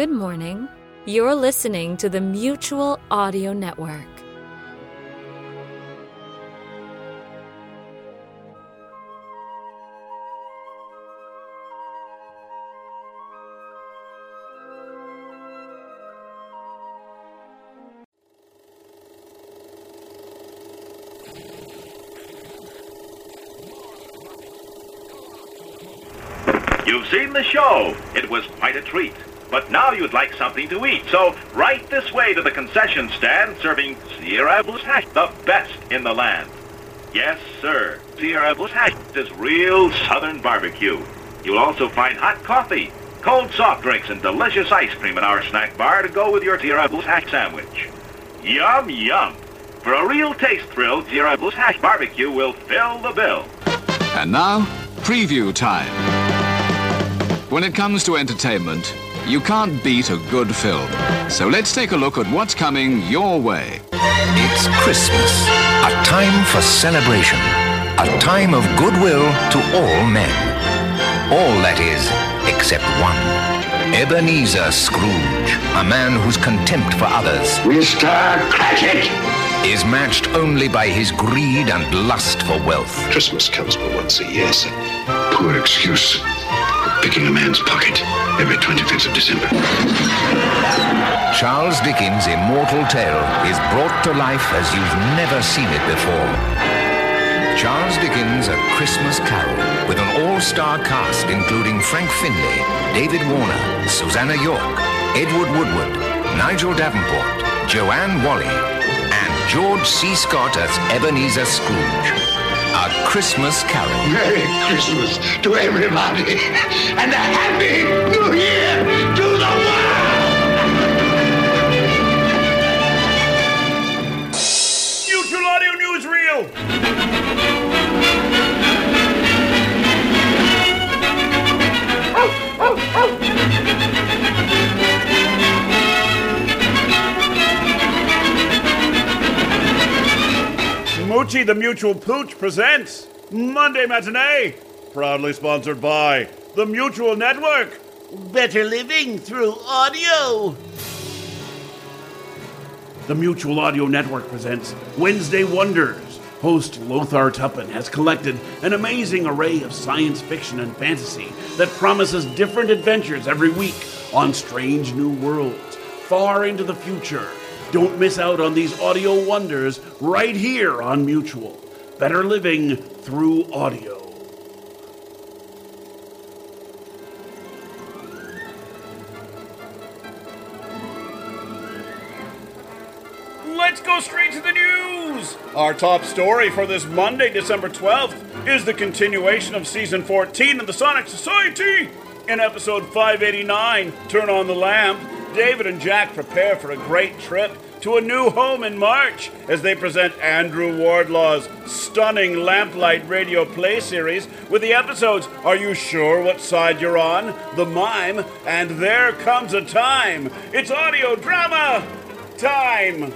Good morning. You're listening to the Mutual Audio Network. You've seen the show. It was quite a treat. But now you'd like something to eat. So right this way to the concession stand serving Sierra Blues Hash, the best in the land. Yes, sir. Sierra Blues Hash is real southern barbecue. You'll also find hot coffee, cold soft drinks, and delicious ice cream in our snack bar to go with your Sierra Blues Hash sandwich. Yum, yum. For a real taste thrill, Sierra Blues Hash barbecue will fill the bill. And now, preview time. When it comes to entertainment, you can't beat a good film. So let's take a look at what's coming your way. It's Christmas, a time for celebration, a time of goodwill to all men. All, that is, except one. Ebenezer Scrooge, a man whose contempt for others Mr. Cratchit! is matched only by his greed and lust for wealth. Christmas comes but once a year, sir. Poor excuse for picking a man's pocket every 25th of December. Charles Dickens' immortal tale is brought to life as you've never seen it before. Charles Dickens' A Christmas Carol, with an all-star cast including Frank Finlay, David Warner, Susannah York, Edward Woodward, Nigel Davenport, Joanne Whalley, and George C. Scott as Ebenezer Scrooge. A Christmas Carol. Merry Christmas to everybody and a Happy New Year to The Mutual Pooch presents Monday Matinee, proudly sponsored by the Mutual Network. Better living through audio. The Mutual Audio Network presents Wednesday Wonders. Host Lothar Tuppen has collected an amazing array of science fiction and fantasy that promises different adventures every week on strange new worlds, far into the future. Don't miss out on these audio wonders right here on Mutual. Better living through audio. Let's go straight to the news! Our top story for this Monday, December 12th, is the continuation of season 14 of the Sonic Society. In episode 589, Turn on the Lamp, David and Jack prepare for a great trip to a new home in March as they present Andrew Wardlaw's stunning Lamplight radio play series with the episodes Are You Sure What Side You're On? The Mime, and There Comes a Time. It's audio drama time.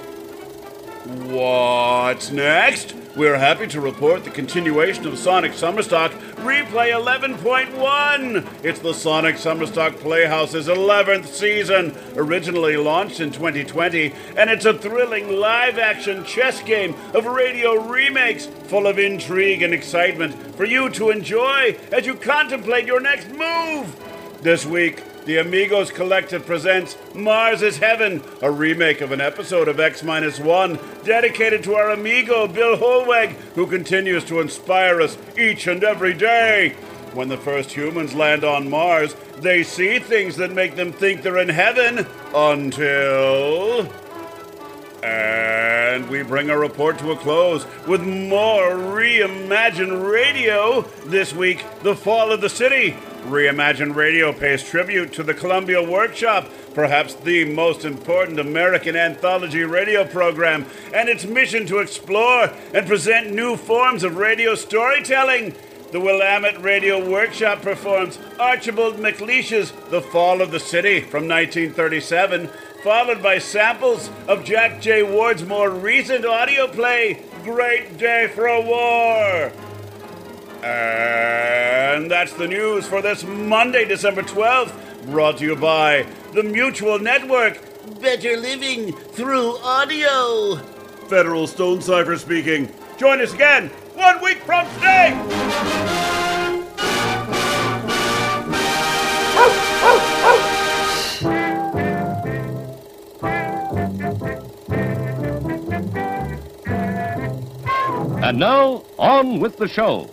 What's next? We're happy to report the continuation of Sonic Summerstock Replay 11.1. It's the Sonic Summerstock Playhouse's 11th season, originally launched in 2020, and it's a thrilling live action chess game of radio remakes full of intrigue and excitement for you to enjoy as you contemplate your next move. This week, the Amigos Collective presents Mars is Heaven, a remake of an episode of X 1, dedicated to our amigo Bill Holweg, who continues to inspire us each and every day. When the first humans land on Mars, they see things that make them think they're in heaven until. And we bring our report to a close with more Re-Imagined Radio. This week, The Fall of the City. Re-Imagined Radio pays tribute to the Columbia Workshop, perhaps the most important American anthology radio program, and its mission to explore and present new forms of radio storytelling. The Willamette Radio Workshop performs Archibald MacLeish's The Fall of the City from 1937, followed by samples of Jack J. Ward's more recent audio play, Great Day for a War. Uh, And that's the news for this Monday, December 12th, brought to you by the Mutual Network. Better living through audio. Federal Stonecipher speaking. Join us again one week from today. And now, on with the show.